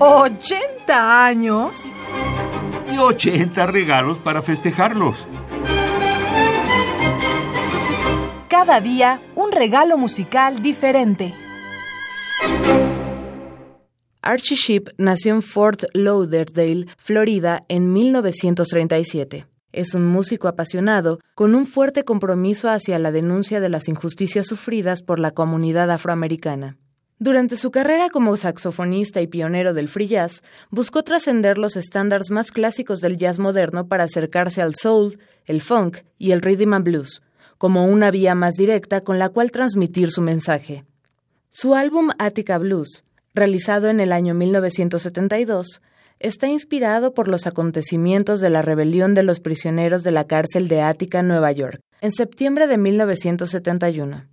¿80 años? Y 80 regalos para festejarlos. Cada día un regalo musical diferente. Archie Sheep nació en Fort Lauderdale, Florida, en 1937. Es un músico apasionado, con un fuerte compromiso hacia la denuncia de las injusticias sufridas por la comunidad afroamericana. Durante su carrera como saxofonista y pionero del free jazz, buscó trascender los estándares más clásicos del jazz moderno para acercarse al soul, el funk y el rhythm and blues, como una vía más directa con la cual transmitir su mensaje. Su álbum Attica Blues, realizado en el año 1972, está inspirado por los acontecimientos de la rebelión de los prisioneros de la cárcel de Attica, Nueva York, en septiembre de 1971.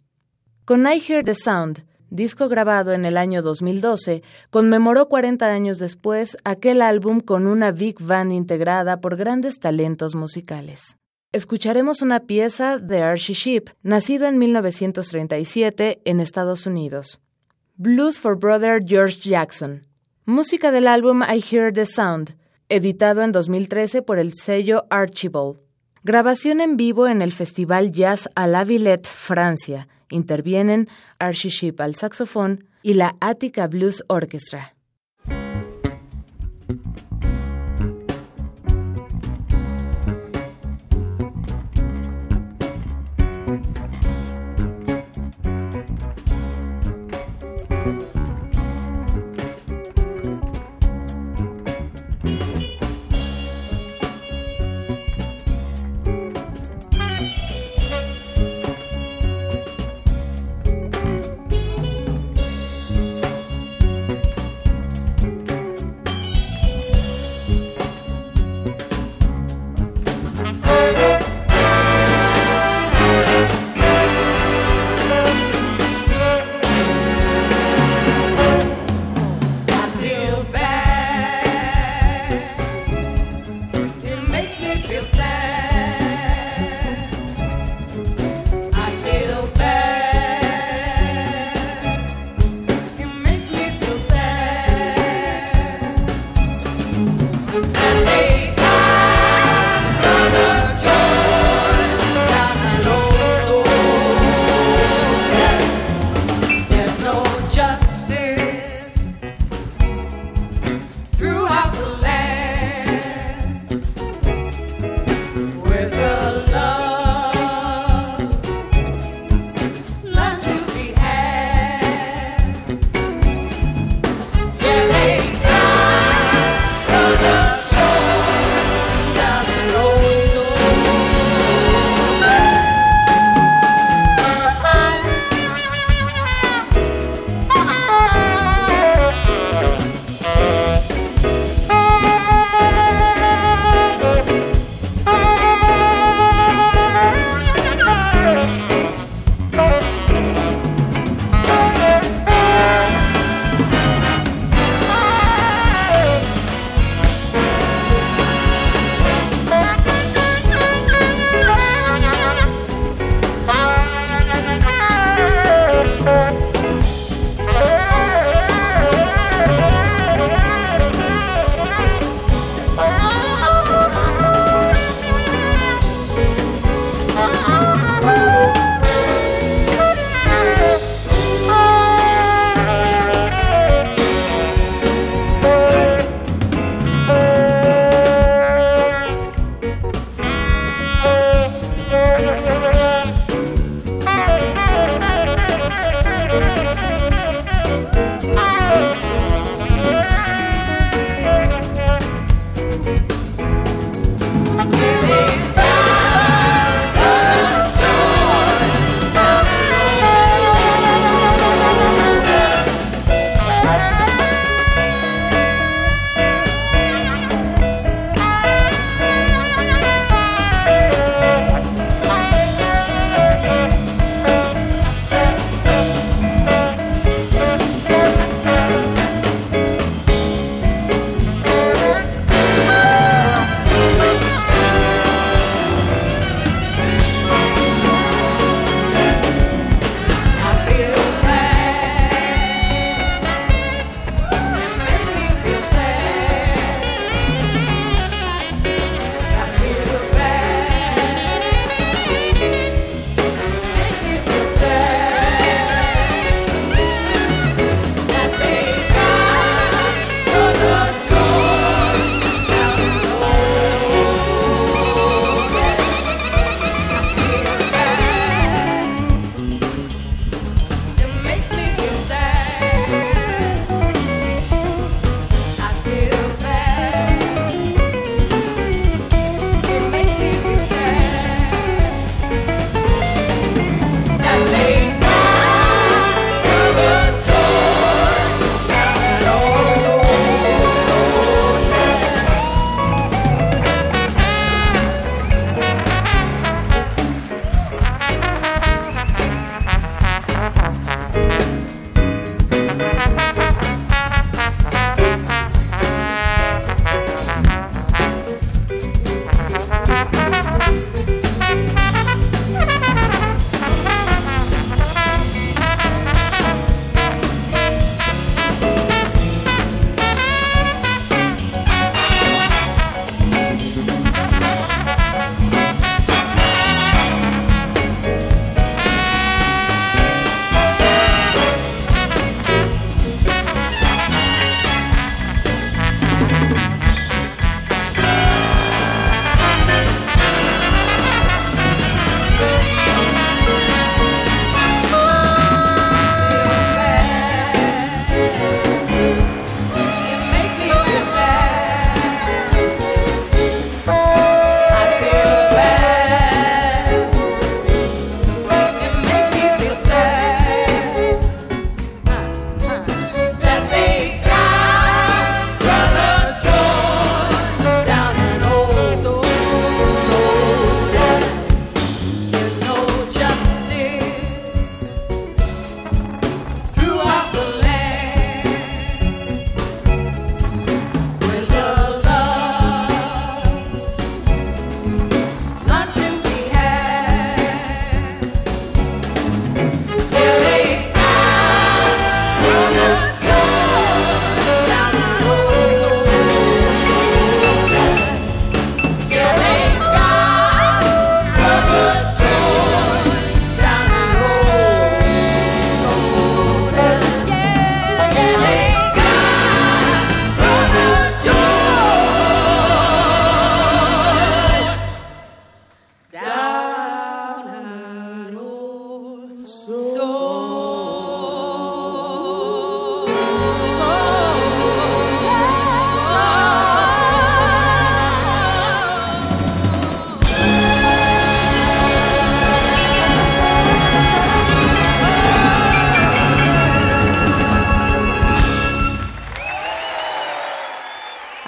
Con I Hear the Sound, disco grabado en el año 2012, conmemoró 40 años después aquel álbum con una big band integrada por grandes talentos musicales. Escucharemos una pieza de Archie Sheep, nacido en 1937 en Estados Unidos. Blues for Brother George Jackson. Música del álbum I Hear the Sound, editado en 2013 por el sello Archibald. Grabación en vivo en el Festival Jazz à la Villette, Francia, Intervienen Archie Sheep al saxofón y la Attica Blues Orchestra.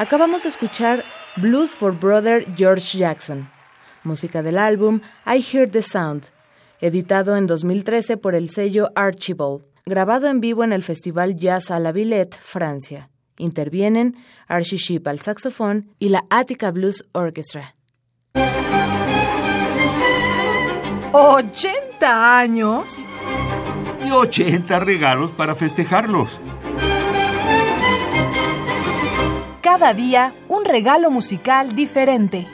Acabamos de escuchar Blues for Brother George Jackson, música del álbum I Hear the Sound, editado en 2013 por el sello Archibald, grabado en vivo en el Festival Jazz a la Villette, Francia. Intervienen Archie Sheep al saxofón y la Attica Blues Orchestra. ¿80 años? Y 80 regalos para festejarlos. Cada día un regalo musical diferente.